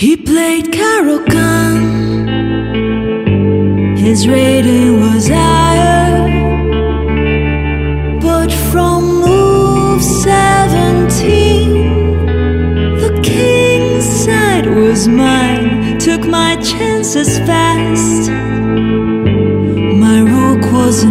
He played Caro-Kann. His rating was higher. But from move 17, the king's side was mine. Took my chances fast. My rook was a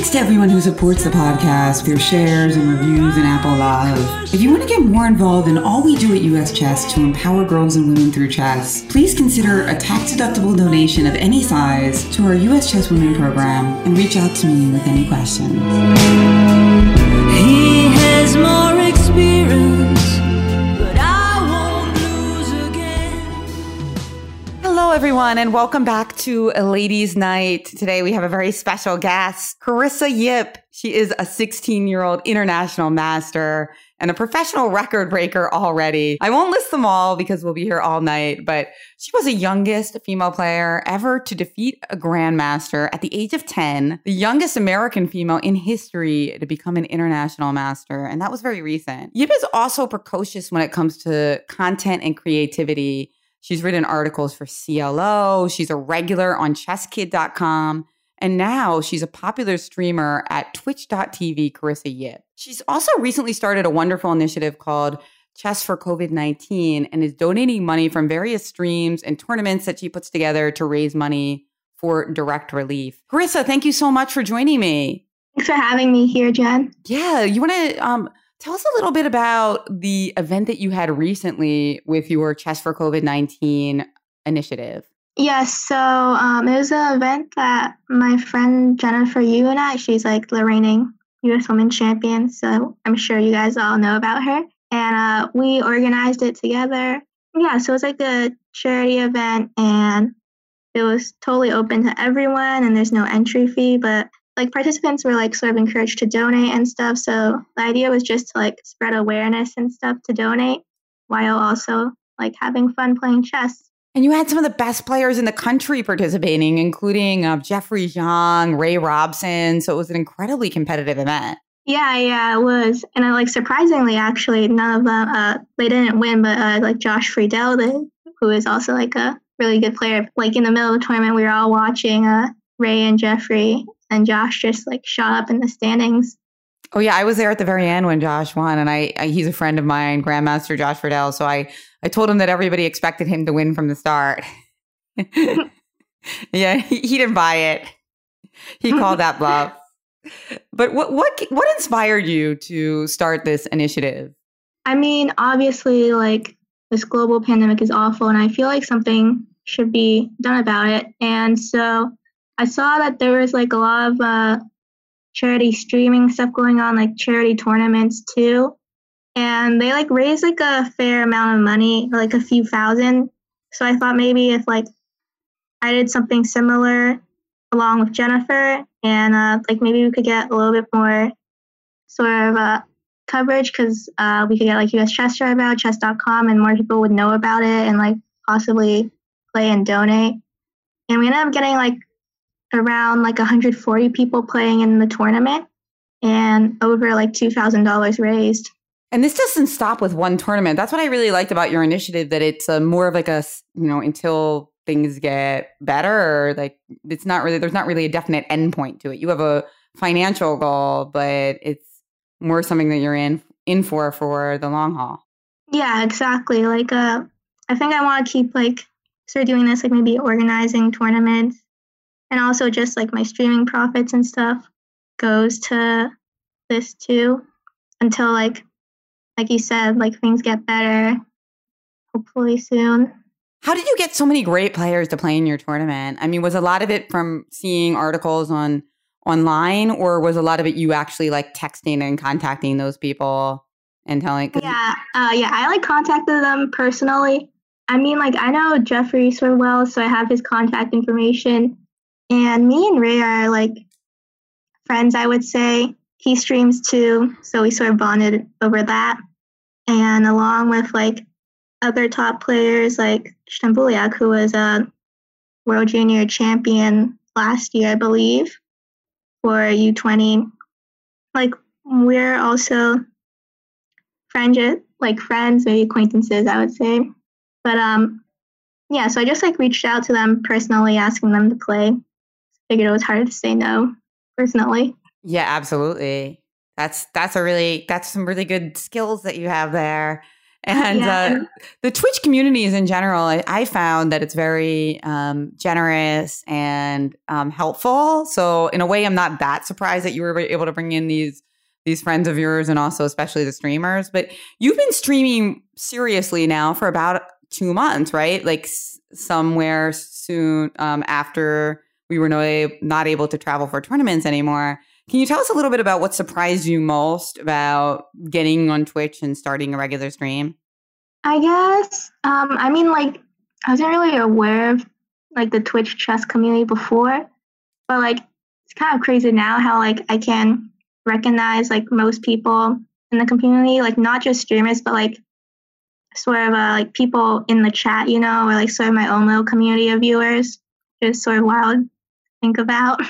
Thanks to everyone who supports the podcast through shares and reviews and Apple Live. If you want to get more involved in all we do at US Chess to empower girls and women through chess, please consider a tax deductible donation of any size to our US Chess Women program and reach out to me with any questions. He has more experience, everyone, and welcome back to a ladies' night. Today we have a very special guest, Carissa Yip. She is a 16 year old international master and a professional record breaker already. I won't list them all because we'll be here all night, but she was the youngest female player ever to defeat a grandmaster at the age of 10, the youngest American female in history to become an international master. And that was very recent. Yip is also precocious when it comes to content and creativity. She's written articles for CLO. She's a regular on chesskid.com. And now she's a popular streamer at twitch.tv, Carissa Yip. She's also recently started a wonderful initiative called Chess for COVID 19 and is donating money from various streams and tournaments that she puts together to raise money for direct relief. Carissa, thank you so much for joining me. Thanks for having me here, Jen. Yeah, you want to um, tell us a little bit about the event that you had recently with your Chess for COVID 19 initiative? Yes, so um, it was an event that my friend Jennifer Yu and I, she's like the reigning U.S. Women's Champion, so I'm sure you guys all know about her. And uh, we organized it together. Yeah, so it was like a charity event, and it was totally open to everyone, and there's no entry fee, but like participants were like sort of encouraged to donate and stuff. So the idea was just to like spread awareness and stuff to donate while also like having fun playing chess. And you had some of the best players in the country participating, including uh, Jeffery Xiong, Ray Robson. So it was an incredibly competitive event. Yeah, yeah, it was, and uh, like surprisingly, actually, none of them uh, they didn't win, but uh, like Josh Friedel, the, who is also like a really good player, like in the middle of the tournament, we were all watching uh, Ray and Jeffrey, and Josh just like shot up in the standings. Oh yeah, I was there at the very end when Josh won, and I, I he's a friend of mine, Grandmaster Josh Friedel. So I I told him that everybody expected him to win from the start. yeah, he, he didn't buy it. He called that bluff. But what what what inspired you to start this initiative? I mean, obviously, like this global pandemic is awful, and I feel like something should be done about it. And so I saw that there was like a lot of uh, charity streaming stuff going on, like charity tournaments too. And they like raised like a fair amount of money, like a few thousand. So I thought maybe if like I did something similar along with Jennifer, and uh, like maybe we could get a little bit more sort of uh, coverage because uh, we could get like US Chess Drive out, chess.com, and more people would know about it and like possibly play and donate. And we ended up getting like around like 140 people playing in the tournament and over like $2,000 raised. And this doesn't stop with one tournament. That's what I really liked about your initiative that it's a more of like a, you know, until things get better, like it's not really there's not really a definite endpoint to it. You have a financial goal, but it's more something that you're in in for for the long haul. Yeah, exactly. Like uh I think I want to keep like sort of doing this like maybe organizing tournaments and also just like my streaming profits and stuff goes to this too until like like you said like things get better hopefully soon How did you get so many great players to play in your tournament? I mean, was a lot of it from seeing articles on online or was a lot of it you actually like texting and contacting those people? and telling Yeah, uh, yeah. I like contacted them personally. I mean, like I know Jeffery sort of well, so I have his contact information. And me and Ray are like friends, I would say. He streams too, so we sort of bonded over that. And along with like other top players like Shtembuliak, who was a world junior champion last year, I believe, for U20. Like we're also friends, like friends, maybe acquaintances, I would say. But um, yeah. So I just like reached out to them personally, asking them to play. Figured it was hard to say no, personally. Yeah, absolutely. That's that's a really that's some really good skills that you have there. And Yeah, uh, the Twitch communities in general, I, I found that it's very um, generous and um, helpful. So in a way, I'm not that surprised that you were able to bring in these these friends of yours and also especially the streamers. But you've been streaming seriously now for about two months, right? Like s- somewhere soon um, after we were no, not able to travel for tournaments anymore. Can you tell us a little bit about what surprised you most about getting on Twitch and starting a regular stream? I guess. Um, I mean, like, I wasn't really aware of like the Twitch chess community before, but like, it's kind of crazy now how like I can recognize like most people in the community, like not just streamers, but like sort of uh, like people in the chat, you know, or like sort of my own little community of viewers. It's sort of wild think about.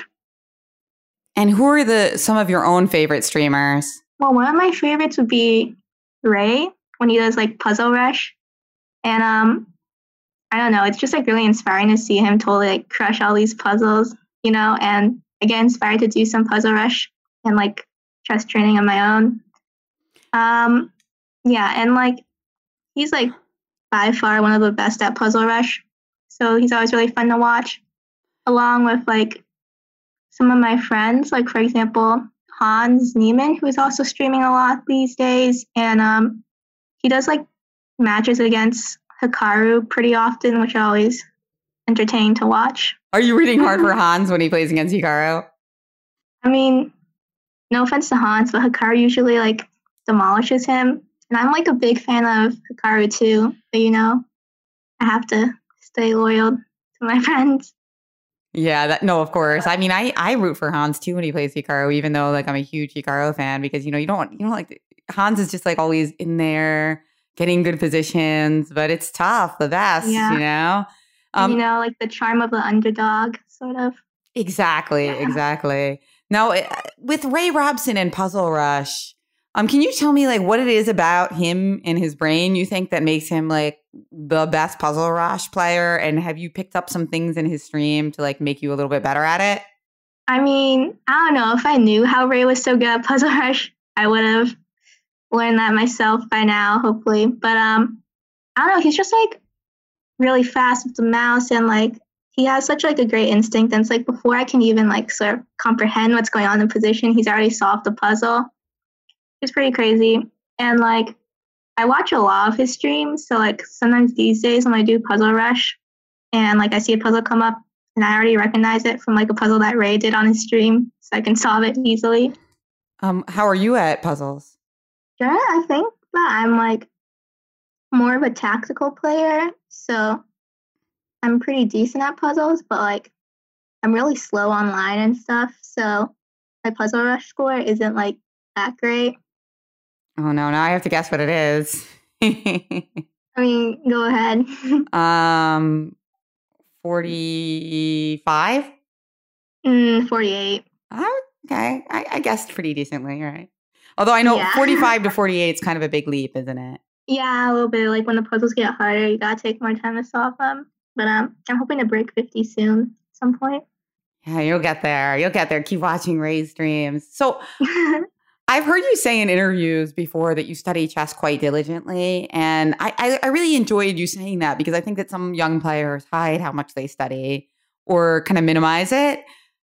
And who are the some of your own favorite streamers? Well, one of my favorites would be Ray when he does like Puzzle Rush, and um, I don't know, it's just like really inspiring to see him totally like crush all these puzzles, you know, and I get inspired to do some Puzzle Rush and like chess training on my own. Um, yeah, and like he's like by far one of the best at Puzzle Rush, so he's always really fun to watch, along with like some of my friends, like for example, Hans Niemann, who is also streaming a lot these days, and um, he does like matches against Hikaru pretty often, which are always entertaining to watch. Are you reading hard for Hans when he plays against Hikaru? I mean, no offense to Hans, but Hikaru usually like demolishes him, and I'm like a big fan of Hikaru too. But you know, I have to stay loyal to my friends. Yeah, that no, of course. I mean, I I root for Hans too when he plays Hikaru, even though like I'm a huge Hikaru fan because you know you don't you don't like Hans is just like always in there getting good positions, but it's tough, the best, Yeah. you know. Um, you know, like the charm of the underdog, sort of. Exactly, Yeah. exactly. Now, uh, with Ray Robson and Puzzle Rush, um, can you tell me like what it is about him and his brain you think that makes him like the best Puzzle Rush player? And have you picked up some things in his stream to like make you a little bit better at it? I mean, I don't know. If I knew how Ray was so good at Puzzle Rush, I would have learned that myself by now, hopefully. But um, I don't know. He's just like really fast with the mouse, and like he has such like a great instinct. And it's like before I can even like sort of comprehend what's going on in position, he's already solved the puzzle. It's pretty crazy. And like I watch a lot of his streams, so like sometimes these days when I do Puzzle Rush, and like I see a puzzle come up and I already recognize it from like a puzzle that Ray did on his stream, so I can solve it easily. Um, how are you at puzzles? Yeah, I think that I'm like more of a tactical player, so I'm pretty decent at puzzles, but like I'm really slow online and stuff, so my puzzle rush score isn't like that great. Oh no, now I have to guess what it is. I mean, go ahead. um, forty-five. mm, 48. Oh, okay, I, I guessed pretty decently, right? Although I know Yeah. forty-five to forty-eight is kind of a big leap, isn't it? Yeah, a little bit. Like when the puzzles get harder, you gotta take more time to solve them. But um, I'm hoping to break 50 soon at some point. Yeah, you'll get there. You'll get there. Keep watching Ray's Dreams. So I've heard you say in interviews before that you study chess quite diligently. And I, I, I really enjoyed you saying that because I think that some young players hide how much they study or kind of minimize it.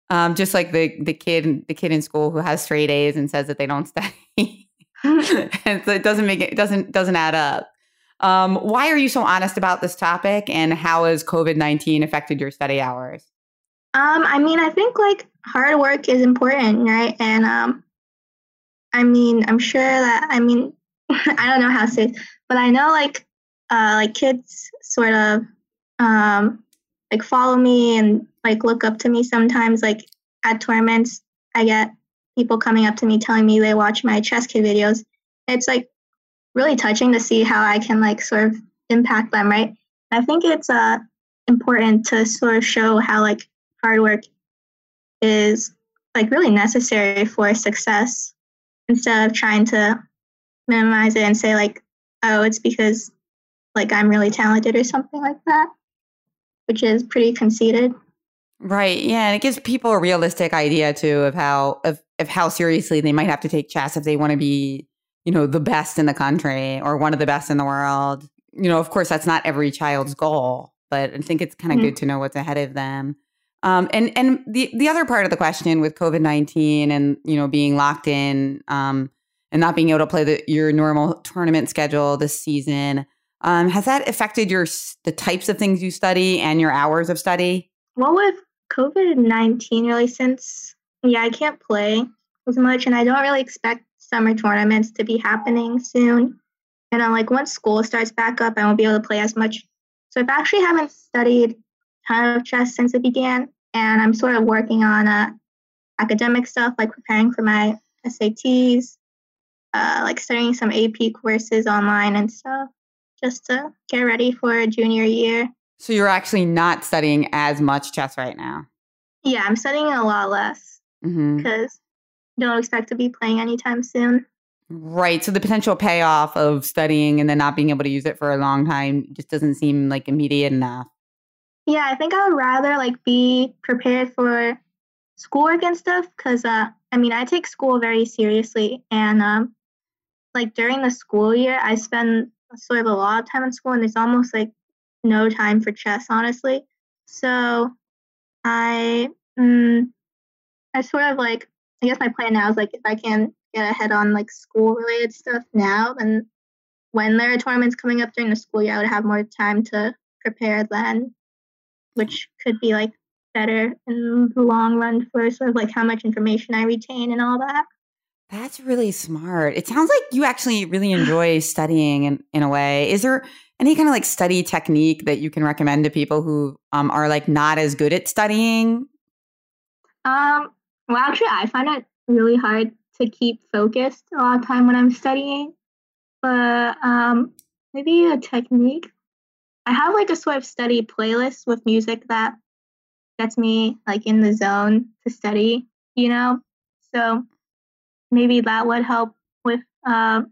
Um, just like the the kid the kid in school who has straight A's and says that they don't study. and so it doesn't make it, it doesn't doesn't add up. Um, why are you so honest about this topic and how has COVID nineteen affected your study hours? Um, I mean, I think like hard work is important, right? And um, I mean, I'm sure that I mean, I don't know how to say, it, but I know like uh, like kids sort of um, like follow me and like look up to me sometimes. Like at tournaments, I get people coming up to me telling me they watch my chess kid videos. It's like really touching to see how I can like sort of impact them, right? I think it's uh important to sort of show how like hard work is like really necessary for success instead of trying to minimize it and say like oh it's because like i'm really talented or something like that which is pretty conceited Right. Yeah, and it gives people a realistic idea too of how of, of how seriously they might have to take chess if they want to be, you know, the best in the country or one of the best in the world. You know, of course, that's not every child's goal, but I think it's kind of Mhm. good to know what's ahead of them. Um, and and the the other part of the question with COVID nineteen and you know being locked in um, and not being able to play the, your normal tournament schedule this season, um, has that affected your the types of things you study and your hours of study? well with covid-19 really since yeah i can't play as much and i don't really expect summer tournaments to be happening soon and I'm like once school starts back up i won't be able to play as much so I've actually haven't studied ton of chess since it began and i'm sort of working on uh, academic stuff like preparing for my sats uh, like studying some ap courses online and stuff just to get ready for junior year So you're actually not studying as much chess right now. yeah i'm studying a lot less because don't expect to be playing anytime soon. Right. So the potential payoff of studying and then not being able to use it for a long time just doesn't seem like immediate enough. Yeah, I think I would rather like be prepared for schoolwork and stuff because uh, I mean I take school very seriously and um, like during the school year I spend sort of a lot of time in school and there's almost like no time for chess honestly. So I mm, I sort of like I guess my plan now is like if I can get ahead on like school related stuff now, then when there are tournaments coming up during the school year, I would have more time to prepare then, which could be like better in the long run for sort of like how much information I retain and all that. That's really smart. It sounds like you actually really enjoy studying in, in a way. Is there any kind of like study technique that you can recommend to people who um, are like not as good at studying? Um, well, actually, I find it really hard to keep focused a lot of time when I'm studying. But um, maybe a technique. I have like a sort of study playlist with music that gets me like in the zone to study. You know, so maybe that would help with uh,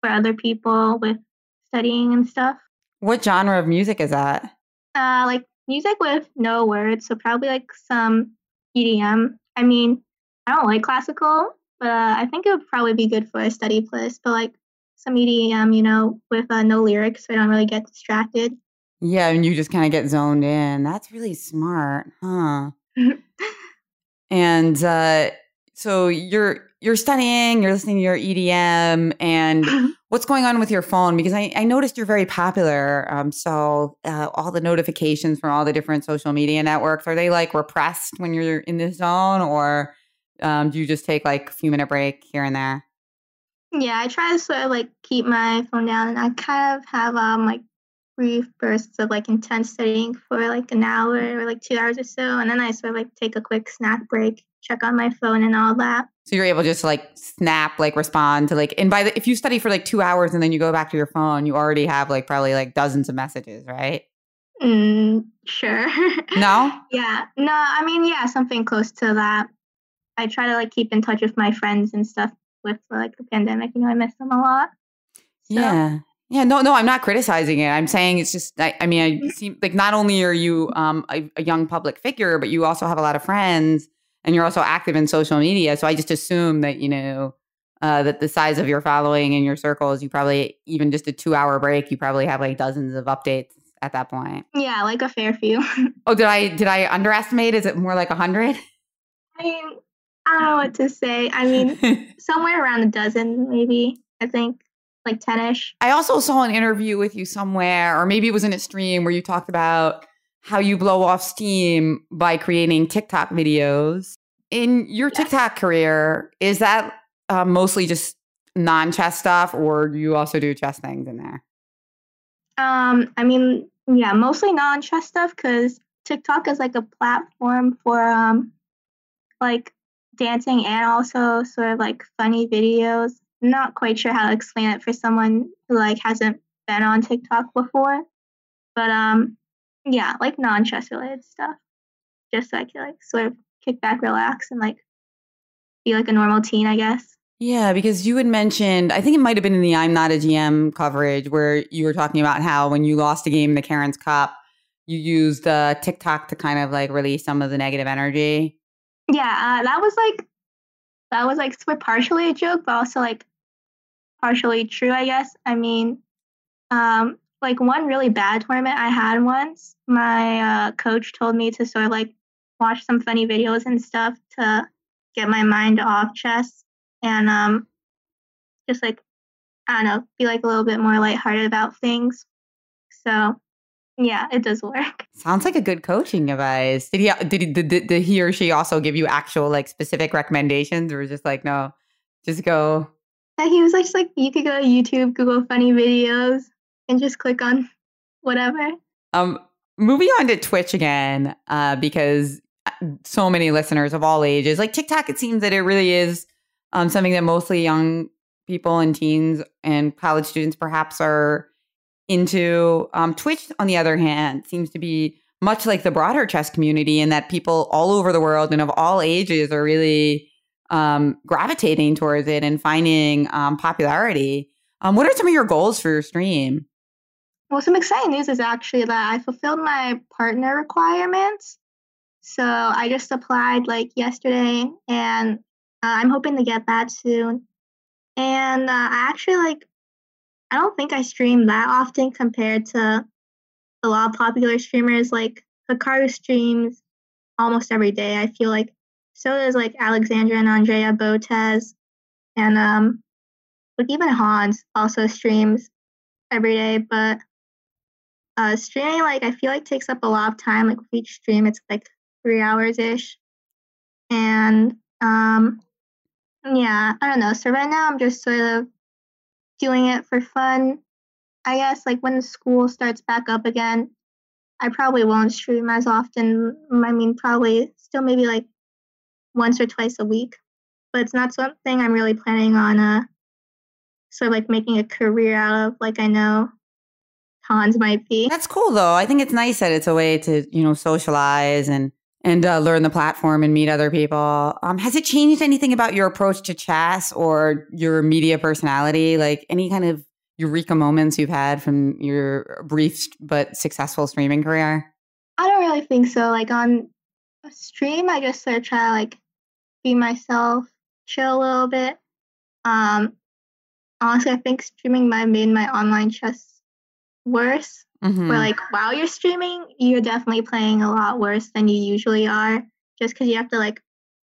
for other people with studying and stuff. What genre of music is that? Uh, like music with no words, so probably like some EDM. I mean, I don't like classical, but uh, I think it would probably be good for a study playlist. But like some EDM, you know, with uh, no lyrics, so I don't really get distracted. Yeah, and you just kind of get zoned in. That's really smart, huh? And uh, so you're you're studying, you're listening to your EDM, and what's going on with your phone? Because I, I noticed you're very popular. Um, so uh, all the notifications from all the different social media networks are they like repressed when you're in this zone, or um, do you just take like a few minute break here and there? Yeah, I try to sort of like keep my phone down, and I kind of have um like brief bursts of like intense studying for like an hour or like two hours or so, and then I sort of like take a quick snack break, check on my phone and all that. So you're able just to like snap, like respond to like, and by the if you study for like two hours and then you go back to your phone, you already have like probably like dozens of messages, right? Mm, sure. No. Yeah. No, I mean, yeah, something close to that. I try to like keep in touch with my friends and stuff with like the pandemic. You know, I miss them a lot. So, Yeah. Yeah. No, no, I'm not criticizing it. I'm saying it's just, I, I mean, Mm-hmm. I seem like not only are you um, a, a young public figure, but you also have a lot of friends and you're also active in social media. So I just assume that, you know, uh, that the size of your following and your circles, you probably, even just a two hour break, you probably have like dozens of updates at that point. Yeah, like a fair few. Oh, did I, did I underestimate? Is it more like a hundred? I mean, I don't know what to say. I mean, somewhere around a dozen, maybe. I think like ten ish. I also saw an interview with you somewhere, or maybe it was in a stream where you talked about how you blow off steam by creating TikTok videos. In your Yeah. TikTok career, is that uh, mostly just non chess stuff, or do you also do chess things in there? Um, I mean, yeah, mostly non-chess stuff because TikTok is like a platform for um, like dancing and also sort of like funny videos. Not quite sure how to explain it for someone who like hasn't been on TikTok before, but um, yeah, like non-chess related stuff, just so I can like sort of kick back, relax, and like be like a normal teen, I guess. Yeah, because you had mentioned, I think it might have been in the I'm Not a GM coverage where you were talking about how when you lost a game in the Cairns Cup, you used uh, TikTok to kind of like release some of the negative energy. Yeah, uh, that was like that was like partially a joke, but also like partially true, I guess. I mean, um, like one really bad tournament I had once, my uh, coach told me to sort of like watch some funny videos and stuff to get my mind off chess and um, just like I don't know, be like a little bit more lighthearted about things. So yeah, it does work. Sounds like a good coaching advice. Did he did he did, did, he or she also give you actual like specific recommendations, or just like no, just go? And he was like, just like you could go to YouTube, Google funny videos, and just click on whatever. Um, moving on to Twitch again, uh, because uh, so many listeners of all ages, like TikTok, it seems that it really is um, something that mostly young people and teens and college students perhaps are into. Um, Twitch, on the other hand, seems to be much like the broader chess community in that people all over the world and of all ages are really um, gravitating towards it and finding um, popularity. Um, what are some of your goals for your stream? Well, some exciting news is actually that I fulfilled my partner requirements. So I just applied like yesterday and uh, I'm hoping to get that soon. And uh, I actually like, I don't think I stream that often compared to a lot of popular streamers. Like Hikaru streams almost every day. I feel like so does like Alexandra and Andrea Botez, and um, like even Hans also streams every day. But uh, streaming like I feel like takes up a lot of time. Like each stream, it's like three hours ish, and um, yeah, I don't know. So right now I'm just sort of doing it for fun. I guess like when school starts back up again, I probably won't stream as often. I mean, probably still maybe like once or twice a week, but it's not something I'm really planning on uh sort of like making a career out of like I know Hans might be. That's cool though. I think it's nice that it's a way to, you know, socialize and and uh, learn the platform and meet other people. Um, has it changed anything about your approach to chess or your media personality? Like any kind of eureka moments you've had from your brief but successful streaming career? I don't really think so. Like on a stream, I just sort of try to like be myself, chill a little bit. Um, honestly, I think streaming might have made my online chess worse Mhm. where like while you're streaming you're definitely playing a lot worse than you usually are just because you have to like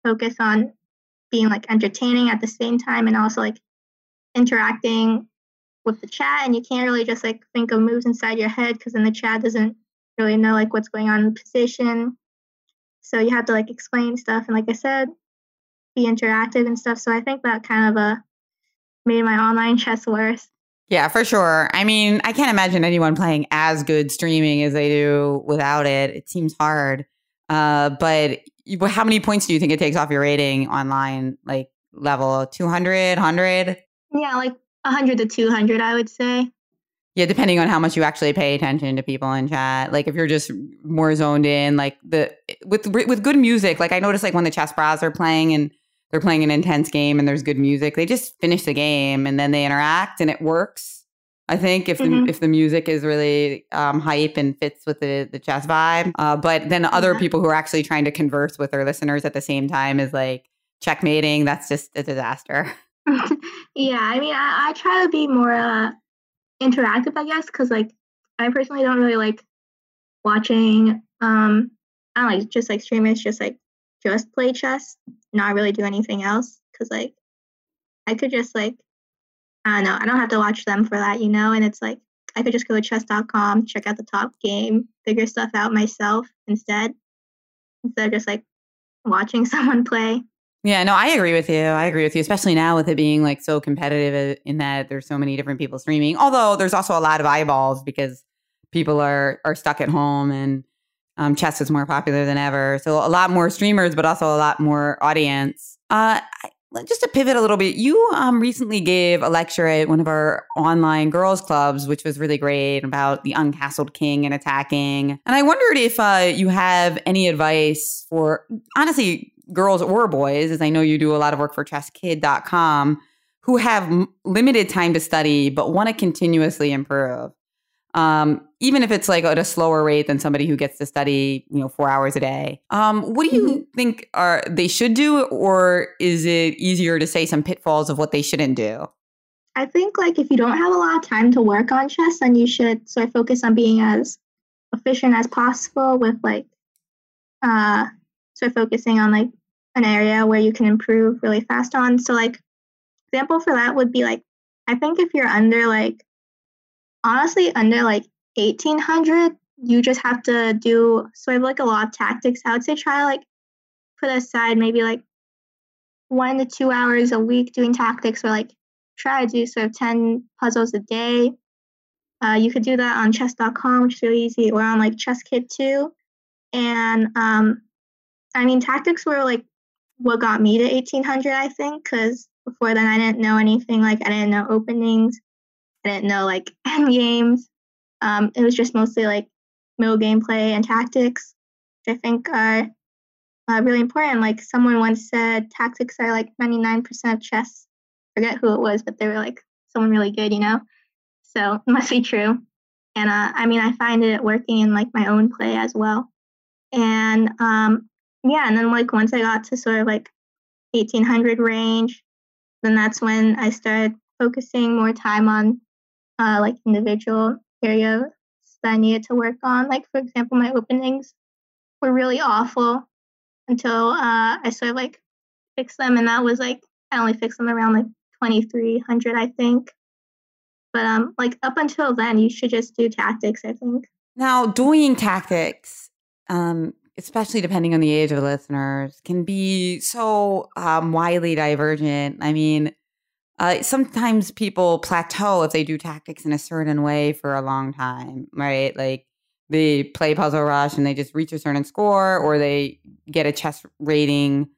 focus on being like entertaining at the same time and also like interacting with the chat and you can't really just like think of moves inside your head because then the chat doesn't really know like what's going on in the position. So you have to like explain stuff and like i said be interactive and stuff. So i think that kind of uh made my online chess worse Yeah, for sure. I mean, I can't imagine anyone playing as good streaming as they do without it. It seems hard. Uh, but how many points do you think it takes off your rating online? Like level 200, 100? yeah like 100 to 200 i would say Yeah, depending on how much you actually pay attention to people in chat. Like if you're just more zoned in, like the with with good music. Like I notice, like when the chess brahs are playing and they're playing an intense game and there's good music, they just finish the game and then they interact and it works. I think if the Mhm. if the music is really um, hype and fits with the the chess vibe, uh, but then other Yeah. people who are actually trying to converse with their listeners at the same time is like checkmating. That's just a disaster. yeah, I mean, I, I try to be more uh, interactive, I guess, because like I personally don't really like watching. Um, I don't like just like streamers, just like just play chess, not really do anything else. Because like I could just like I don't know, I don't have to watch them for that, you know. And it's like I could just go to chess.com, check out the top game, figure stuff out myself instead, instead of just like watching someone play. Yeah, no, I agree with you. I agree with you, especially now with it being like so competitive uh, in that there's so many different people streaming. Although there's also a lot of eyeballs because people are are stuck at home and um, chess is more popular than ever. So a lot more streamers, but also a lot more audience. Uh, just to pivot a little bit, you um, recently gave a lecture at one of our online girls clubs, which was really great about the uncastled king and attacking. And I wondered if uh, you have any advice for honestly girls or boys, as I know you do a lot of work for chesskid.com, who have m- limited time to study but want to continuously improve. Um, even if it's like at a slower rate than somebody who gets to study, you know, four hours a day. Um, what do you Mhm. think are they should do, or is it easier to say some pitfalls of what they shouldn't do? I think like if you don't have a lot of time to work on chess, then you should sort of focus on being as efficient as possible with like uh sort of focusing on like an area where you can improve really fast on. So like example for that would be like I think if you're under like honestly under like 1800 you just have to do sort of like a lot of tactics. I would say try like put aside maybe like one to two hours a week doing tactics or like try to do sort of 10 puzzles a day. Uh, you could do that on chess.com which is really easy or on like chess kid too. And um, i mean tactics were like what got me to 1800 i think because before then i didn't know anything like i didn't know openings I didn't know like end games. Um, it was just mostly like middle gameplay and tactics, which I think are uh, really important. Like someone once said, tactics are like 99% of chess. Forget who it was, but they were like someone really good, you know? So must be true. And uh, I mean, I find it working in like my own play as well. And um, yeah, and then like once I got to sort of like 1800 range, then that's when I started focusing more time on uh, like individual areas that I needed to work on. Like for example, my openings were really awful until uh, I sort of like fixed them, and that was like I only fixed them around like 2300, I think. But um, like up until then, you should just do tactics. I think. Now, doing tactics, um, especially depending on the age of the listeners, can be so um, widely divergent. I mean, uh, sometimes people plateau if they do tactics in a certain way for a long time, right? Like they play Puzzle Rush and they just reach a certain score, or they get a chess rating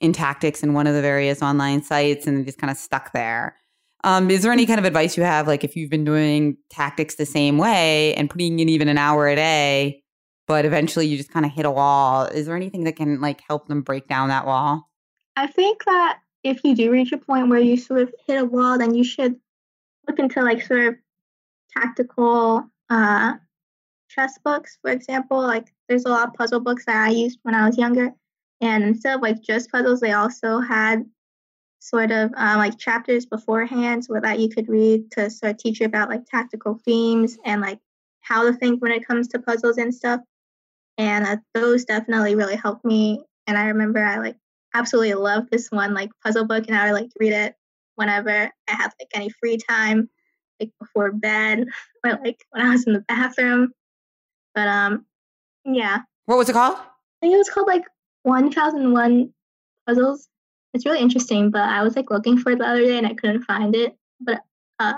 in tactics in one of the various online sites and they're just kind of stuck there. Um, is there any kind of advice you have, like if you've been doing tactics the same way and putting in even an hour a day, but eventually you just kind of hit a wall? Is there anything that can like help them break down that wall? I think that if you do reach a point where you sort of hit a wall, then you should look into like sort of tactical uh, chess books, for example. Like there's a lot of puzzle books that I used when I was younger, and instead of like just puzzles, they also had sort of uh, like chapters beforehand so that you could read to sort of teach you about like tactical themes and like how to think when it comes to puzzles and stuff. And uh, those definitely really helped me. And I remember I like absolutely love this one like puzzle book, and I would like read it whenever I had like any free time, like before bed or like when I was in the bathroom. But um, yeah, What was it called? I think it was called like 1001 Puzzles. It's really interesting, but I was like looking for it the other day and I couldn't find it. But uh,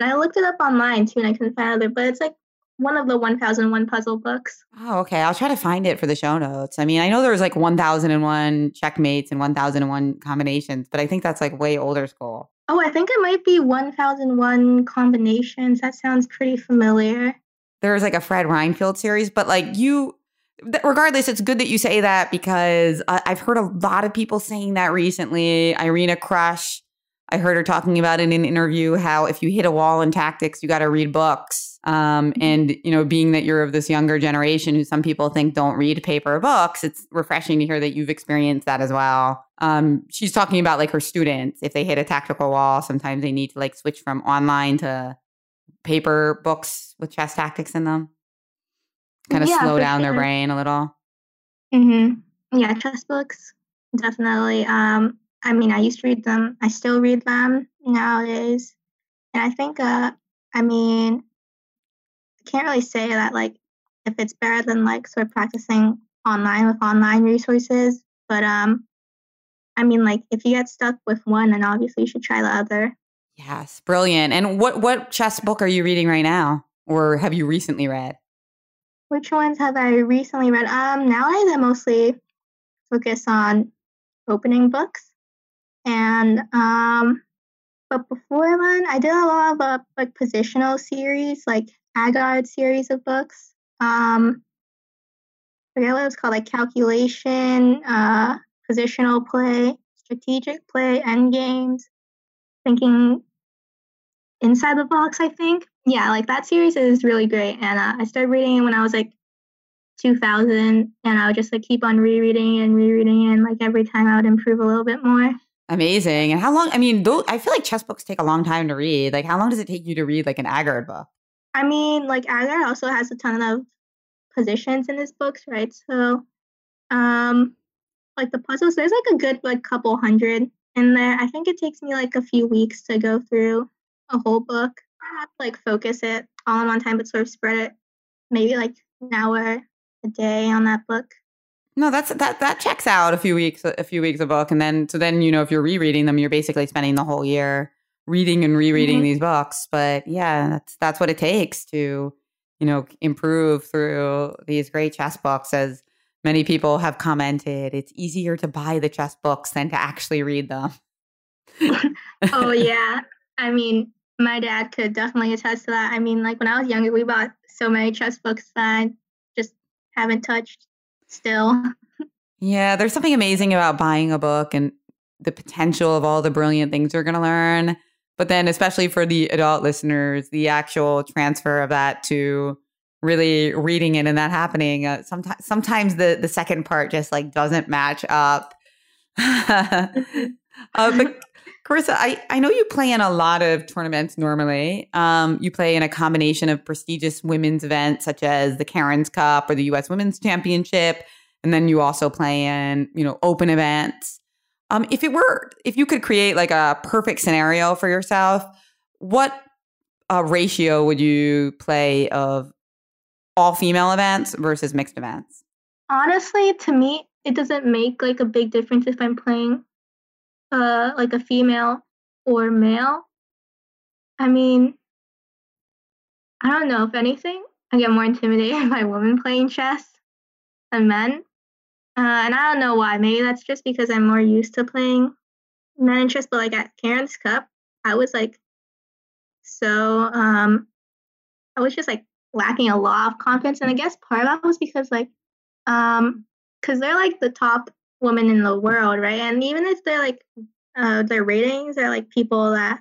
and I looked it up online too and I couldn't find it. But it's like one of the 1001 puzzle books. Oh, okay. I'll try to find it for the show notes. I mean, I know there's like 1001 checkmates and 1001 combinations, but I think that's like way older school. Oh, I think it might be 1001 combinations. That sounds pretty familiar. There's like a Fred Reinfeld series, but like you, regardless, it's good that you say that because I- I've heard a lot of people saying that recently. Irina Krush, I heard her talking about in an interview how if you hit a wall in tactics, you got to read books. Um, and you know, being that you're of this younger generation who some people think don't read paper books, it's refreshing to hear that you've experienced that as well. Um, she's talking about like her students if they hit a tactical wall, sometimes they need to like switch from online to paper books with chess tactics in them. Kind of Yeah, slow down their brain a little. Mm-hmm. Yeah, chess books, definitely. Um, I mean, I used to read them. I still read them nowadays, and I think, uh, I mean, I can't really say that like if it's better than like sort of practicing online with online resources, but um, I mean, like if you get stuck with one, then obviously you should try the other. Yes, brilliant. And what what chess book are you reading right now, or have you recently read? Which ones have I recently read? Um, now I mostly focus on opening books, and um, but before then, I did a lot of uh, like positional series, like Aagaard series of books. Um, I forget what it's called, like calculation, uh, positional play, strategic play, end games, thinking inside the box. I think, yeah, like that series is really great, and uh, I started reading it when I was like 2000, and I would just like keep on rereading and rereading, and like every time I would improve a little bit more. Amazing. And how long? I mean, I feel like chess books take a long time to read. Like, how long does it take you to read like an Aagaard book? I mean, like Aagaard also has a ton of positions in his books, right? So, um, like the puzzles, there's like a good like couple hundred in there. I think it takes me like a few weeks to go through a whole book. I have to like focus it all in one time, but sort of spread it maybe like an hour a day on that book. No, that's that that checks out a few weeks a few weeks a book, and then so then you know if you're rereading them, you're basically spending the whole year reading and rereading Mhm. these books. But yeah, that's that's what it takes to you know improve through these great chess books. As many people have commented, it's easier to buy the chess books than to actually read them. oh yeah. I mean, my dad could definitely attest to that. I mean, like when I was younger, we bought so many chess books that I just haven't touched still. Yeah, there's something amazing about buying a book and the potential of all the brilliant things you're going to learn. But then, especially for the adult listeners, the actual transfer of that to really reading it and that happening, uh, sometimes sometimes the the second part just like doesn't match up. uh, but Carissa, I, I know you play in a lot of tournaments normally. Um, you play in a combination of prestigious women's events such as the Cairns Cup or the U.S. Women's Championship, and then you also play in you know open events. Um, if it were, if you could create like a perfect scenario for yourself, what uh, ratio would you play of all female events versus mixed events? Honestly, to me, it doesn't make like a big difference if I'm playing uh like a female or male. I mean, I don't know. If anything, I get more intimidated by women playing chess than men. Uh, and I don't know why. Maybe that's just because I'm more used to playing men in chess. But like at Cairns Cup, I was like so um I was just like lacking a lot of confidence. And I guess part of that was because like um because they're like the top women in the world, right? And even if they're like uh their ratings are like people that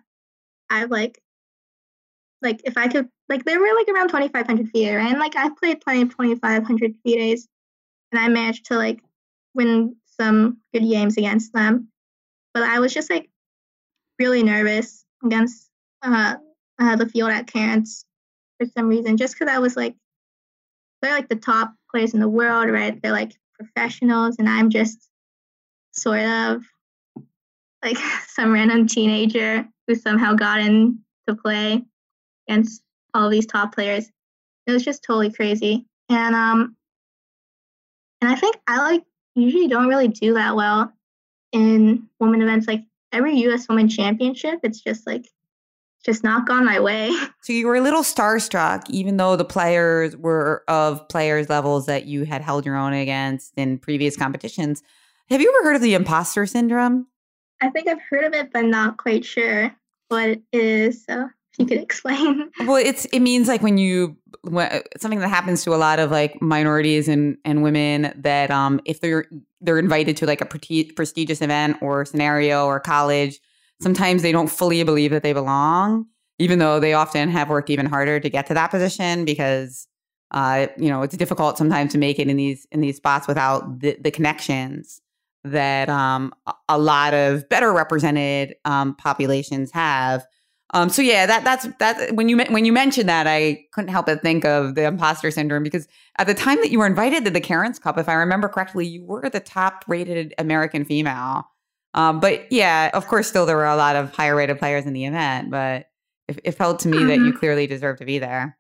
I've like like if I could like they were like around 2500 feet right? and like I've played plenty of 2500 feet days and I managed to like win some good games against them but I was just like really nervous against uh, uh the field at Cairns for some reason just because I was like they're like the top players in the world right they're like professionals and I'm just sort of like some random teenager who somehow got in to play against all these top players. It was just totally crazy. And um and I think I like usually don't really do that well in women events. Like every US Women Championship, it's just like just not gone my way. So you were a little starstruck, even though the players were of players levels that you had held your own against in previous competitions. Have you ever heard of the imposter syndrome? I think I've heard of it, but not quite sure what it is. So if you could explain. Well, it's it means like when you when, something that happens to a lot of like minorities and and women that um if they're they're invited to like a preti- prestigious event or scenario or college, sometimes they don't fully believe that they belong, even though they often have worked even harder to get to that position because uh you know it's difficult sometimes to make it in these in these spots without the, the connections that um a- lot of better represented um populations have. Um, so yeah, that that's that. When you when you mentioned that, I couldn't help but think of the imposter syndrome because at the time that you were invited to the Cairns Cup, if I remember correctly, you were the top rated American female. Um, but yeah, of course, still there were a lot of higher rated players in the event, but it, it felt to me that you Mhm. clearly deserved to be there.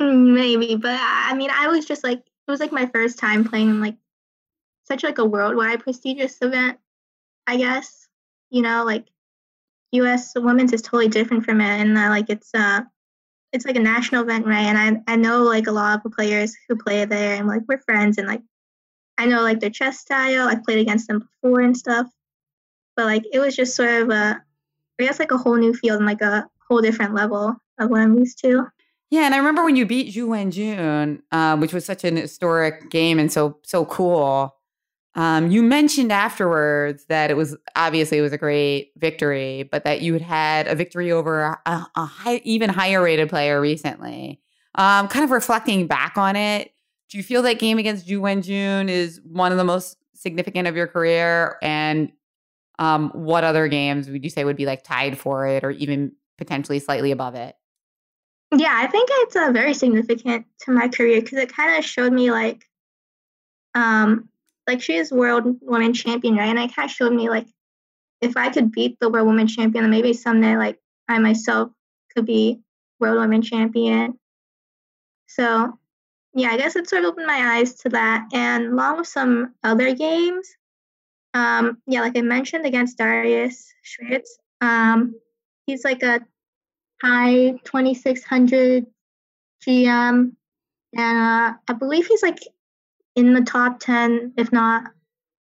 Maybe, but I I mean, I was just like, it was like my first time playing in like such like a worldwide prestigious event. I guess. You know, like U.S. women's is totally different from it, and uh, like it's uh, it's like a national event, right? And I I know like a lot of the players who play there, and like we're friends, and like I know like their chess style. I've played against them before and stuff, but like it was just sort of a, I guess like a whole new field and like a whole different level of what I'm used to. Yeah, and I remember when you beat Zhu Wenjun, um, which was such an historic game and so so cool. Um, you mentioned afterwards that it was obviously it was a great victory, but that you had had a victory over a, a high, even higher rated player recently. Um, kind of reflecting back on it, do you feel that game against Zhu Wenjun is one of the most significant of your career? And um, what other games would you say would be like tied for it, or even potentially slightly above it? Yeah, I think it's uh, very significant to my career because it kind of showed me like, um, like she is world women champion, right? And it kind of showed me like, if I could beat the world women champion, then maybe someday like I myself could be world women champion. So, yeah, I guess it sort of opened my eyes to that, and along with some other games. Um, yeah, like I mentioned against Darius Swiercz, um, he's like a high 2600 GM, and uh, I believe he's like in the top 10, if not,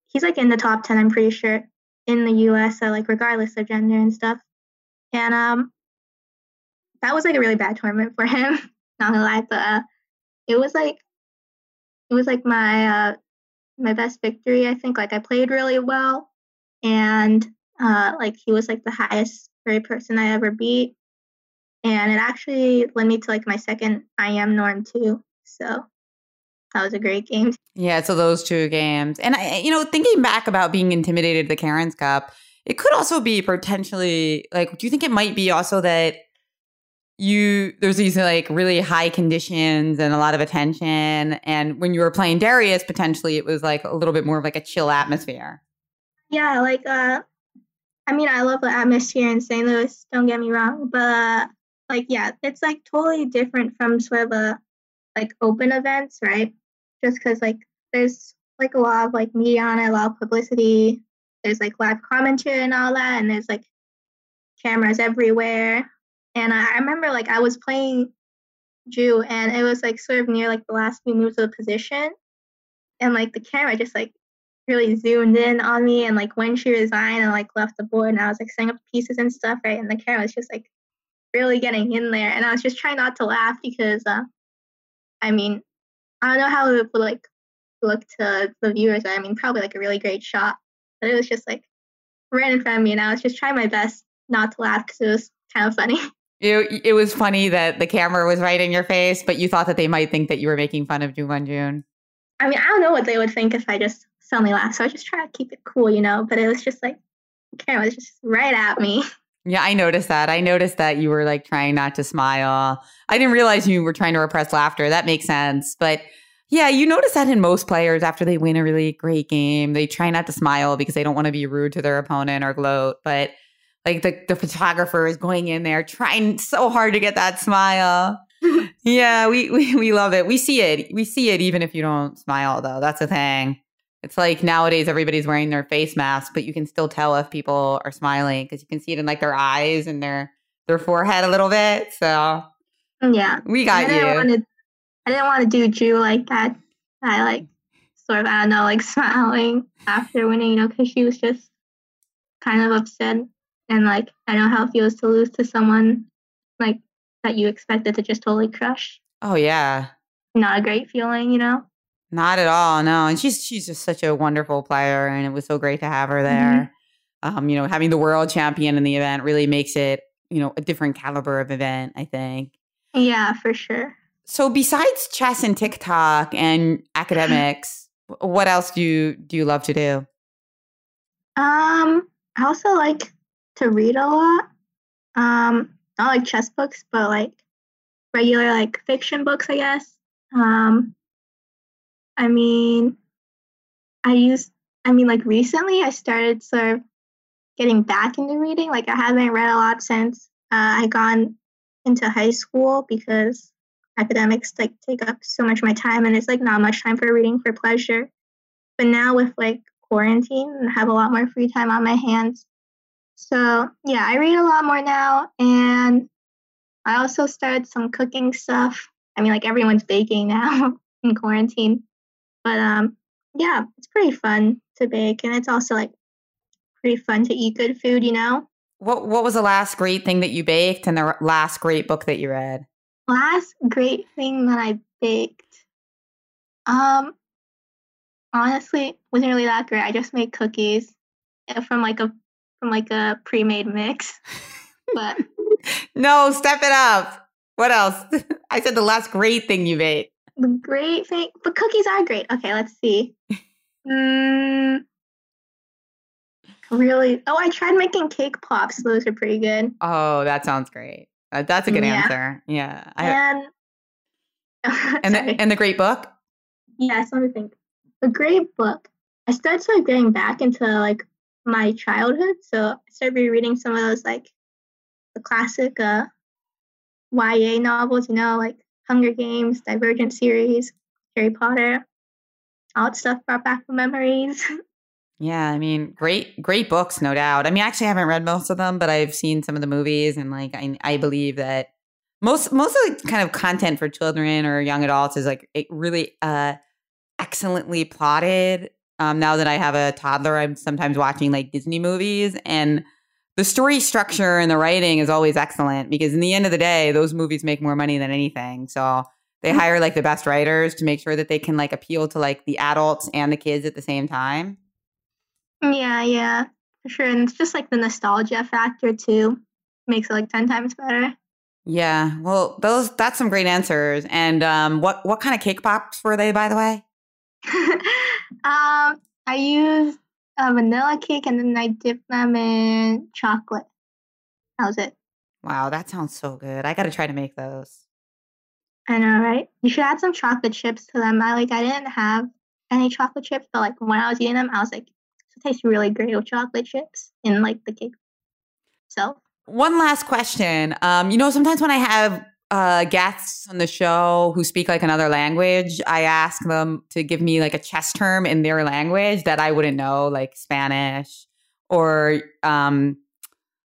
he's like in the top 10, I'm pretty sure, in the US, so like regardless of gender and stuff. And um, that was like a really bad tournament for him, not gonna lie, but uh, it was like, it was like my uh, my best victory, I think. Like I played really well, and uh, like he was like the highest grade person I ever beat and it actually led me to like my second IM norm too. So that was a great game. Yeah, so those two games, and I, you know, thinking back about being intimidated at the Cairns Cup, it could also be potentially like. Do you think it might be also that you there's these like really high conditions and a lot of attention, and when you were playing Darius, potentially it was like a little bit more of like a chill atmosphere. Yeah, like uh, I mean, I love the atmosphere in St. Louis. Don't get me wrong, but like yeah it's like totally different from sort of a like open events right just because like there's like a lot of like media on it a lot of publicity there's like live commentary and all that and there's like cameras everywhere and I, remember like i was playing Zhu and it was like sort of near like the last few moves of the position and like the camera just like really zoomed in on me and like when she resigned and like left the board and I was like setting up pieces and stuff, right? And the camera was just like really getting in there. And I was just trying not to laugh because, uh, I mean, I don't know how it would like look to the viewers. I mean, probably like a really great shot, but it was just like right in front of me, and I was just trying my best not to laugh because it was kind of funny. It, it was funny that the camera was right in your face, but you thought that they might think that you were making fun of Zhu Wenjun. I mean, I don't know what they would think if I just suddenly laughed. So I just try to keep it cool, you know. But it was just like the camera was just right at me. Yeah, I noticed that. I noticed that you were like trying not to smile. I didn't realize you were trying to repress laughter. That makes sense. But yeah, you notice that in most players after they win a really great game, they try not to smile because they don't want to be rude to their opponent or gloat. But like the, the photographer is going in there trying so hard to get that smile. yeah, we, we we love it. We see it. We see it even if you don't smile though. That's the thing. It's like nowadays everybody's wearing their face mask, but you can still tell if people are smiling because you can see it in like their eyes and their their forehead a little bit. So yeah, we got I you. To, I didn't want to do Zhu like that. I like sort of I don't know like smiling after winning, you know, because she was just kind of upset and like I know how it feels to lose to someone like that you expected to just totally crush. Oh yeah, not a great feeling, you know. Not at all, no. And she's she's just such a wonderful player, and it was so great to have her there. Mm-hmm. Um, you know, having the world champion in the event really makes it, you know, a different caliber of event. I think. Yeah, for sure. So, besides chess and TikTok and academics, what else do you do you love to do? Um, I also like to read a lot. Um, not like chess books, but like regular like fiction books, I guess. Um, I mean, I used, I mean, like recently I started sort of getting back into reading. Like I haven't read a lot since uh, I gone into high school because academics like take up so much of my time and it's like not much time for reading for pleasure. But now with like quarantine and have a lot more free time on my hands. So, yeah, I read a lot more now. And I also started some cooking stuff. I mean, like everyone's baking now in quarantine. But um, yeah, it's pretty fun to bake. And it's also like pretty fun to eat good food, you know? What What was the last great thing that you baked, and the last great book that you read? Last great thing that I baked. Um, honestly, wasn't really that great. I just made cookies uh, from like a from like a pre-made mix. But no, step it up. What else? I said the last great thing you ate. the great thing, but cookies are great. Okay, let's see. Mm, really? Oh, I tried making cake pops. Those are pretty good. Oh, that sounds great. Uh, that's a good Yeah. answer. Yeah. I, And and the, and the great book. Me think. A great book. I started sort of getting back into like my childhood, so I started rereading some of those like the classic uh, YA novels, you know, like Hunger Games, Divergent series, Harry Potter. All that stuff brought back memories. Yeah, I mean, great, great books, no doubt. I mean, actually, I haven't read most of them, but I've seen some of the movies, and like, I, I believe that most most of the kind of content for children or young adults is like really uh, excellently plotted. Um, now that I have a toddler, I'm sometimes watching like Disney movies, and the story structure and the writing is always excellent because in the end of the day, those movies make more money than anything. So they Mhm. hire like the best writers to make sure that they can like appeal to like the adults and the kids at the same time. yeah, yeah, for sure. And it's just like the nostalgia factor too makes it like 10 times better. Yeah, well, those that's some great answers. And um, what what kind of cake pops were they, by the way? um, I used a vanilla cake and then I dipped them in chocolate. That was it. Wow, that sounds so good. I got to try to make those. I know, right? You should add some chocolate chips to them. I like I didn't have any chocolate chips, but like when I was eating them, I was like, it tastes really great with chocolate chips in like the cake. So One last question. Um, you know, sometimes when I have uh, guests on the show who speak like another language, I ask them to give me like a chess term in their language that I wouldn't know, like Spanish or um,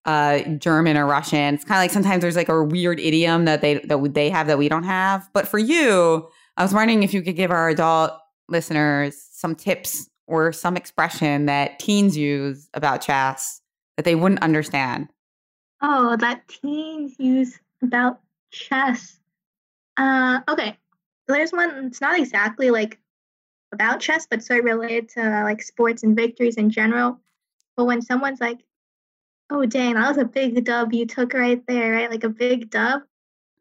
uh, German or Russian. It's kind of like sometimes there's like a weird idiom that they that they have that we don't have. But for you, I was wondering if you could give our adult listeners some tips or some expression that teens use about chess that they wouldn't understand. Oh, that teens use about chess. Uh, okay. There's one. It's not exactly like about chess, but sort of related to uh, like sports and victories in general. But when someone's like, "Oh, dang, that was a big dub you took right there," right? Like a big dub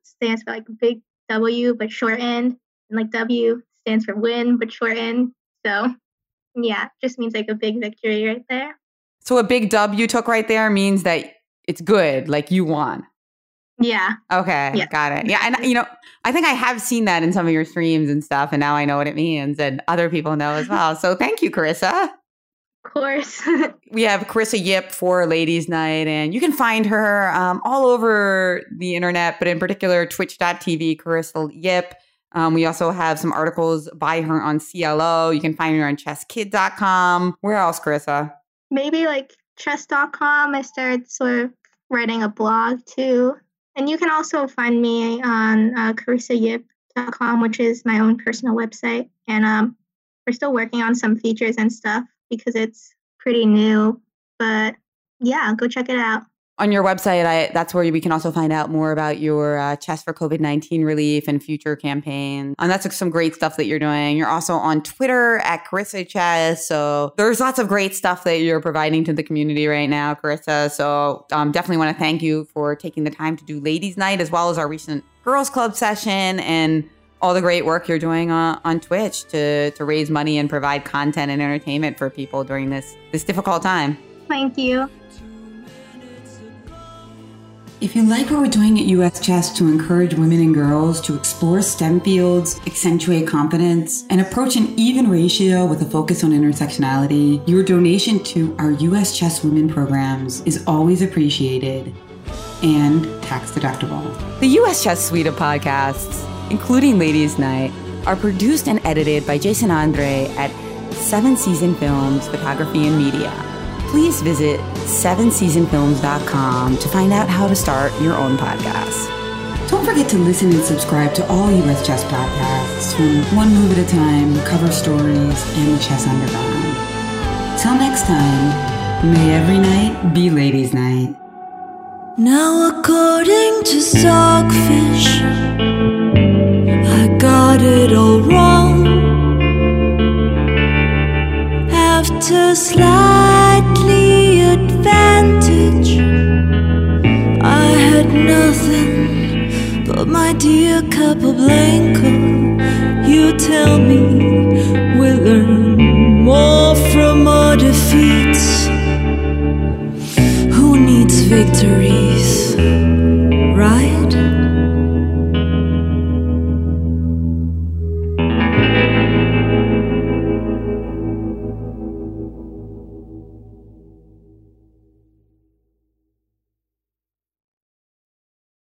stands for like big W but short end, and like W stands for win but short end. So, yeah, just means like a big victory right there. So a big dub you took right there means that it's good, like you won. Yeah. Okay, Yeah. got it. Yeah, and you know, I think I have seen that in some of your streams and stuff, and now I know what it means, and other people know as well. So thank you, Carissa. Of course. We have Carissa Yip for Ladies Knight, and you can find her um, all over the internet, but in particular, twitch.tv, Carissa Yip. Um, we also have some articles by her on CLO. You can find her on chesskid.com. Where else, Carissa? maybe like chess.com. I started sort of writing a blog too. And you can also find me on uh, carissayip.com, which is my own personal website. And um, we're still working on some features and stuff because it's pretty new. But yeah, go check it out. On your website, I that's where we can also find out more about your uh, Chess for COVID nineteen relief and future campaigns. And that's some great stuff that you're doing. You're also on Twitter at Carissa Chess. So there's lots of great stuff that you're providing to the community right now, Carissa. So um, definitely want to thank you for taking the time to do Ladies Knight as well as our recent Girls Club session and all the great work you're doing on, on Twitch to to raise money and provide content and entertainment for people during this this difficult time. Thank you. If you like what we're doing at US Chess to encourage women and girls to explore STEM fields, accentuate competence, and approach an even ratio with a focus on intersectionality, your donation to our US Chess Women programs is always appreciated and tax deductible. The US Chess suite of podcasts, including Ladies Knight, are produced and edited by Jason Andre at Seven Season Films Photography and Media. Please visit sevenseasonfilms.com to find out how to start your own podcast. Don't forget to listen and subscribe to all US Chess podcasts from One Move at a Time, Cover Stories, and The Chess Underground. Till next time, may every night be ladies' night. Now, according to Stockfish, I got it all wrong. After slightly dear Capablanca. You tell me we learn more from our defeats. Who needs victories?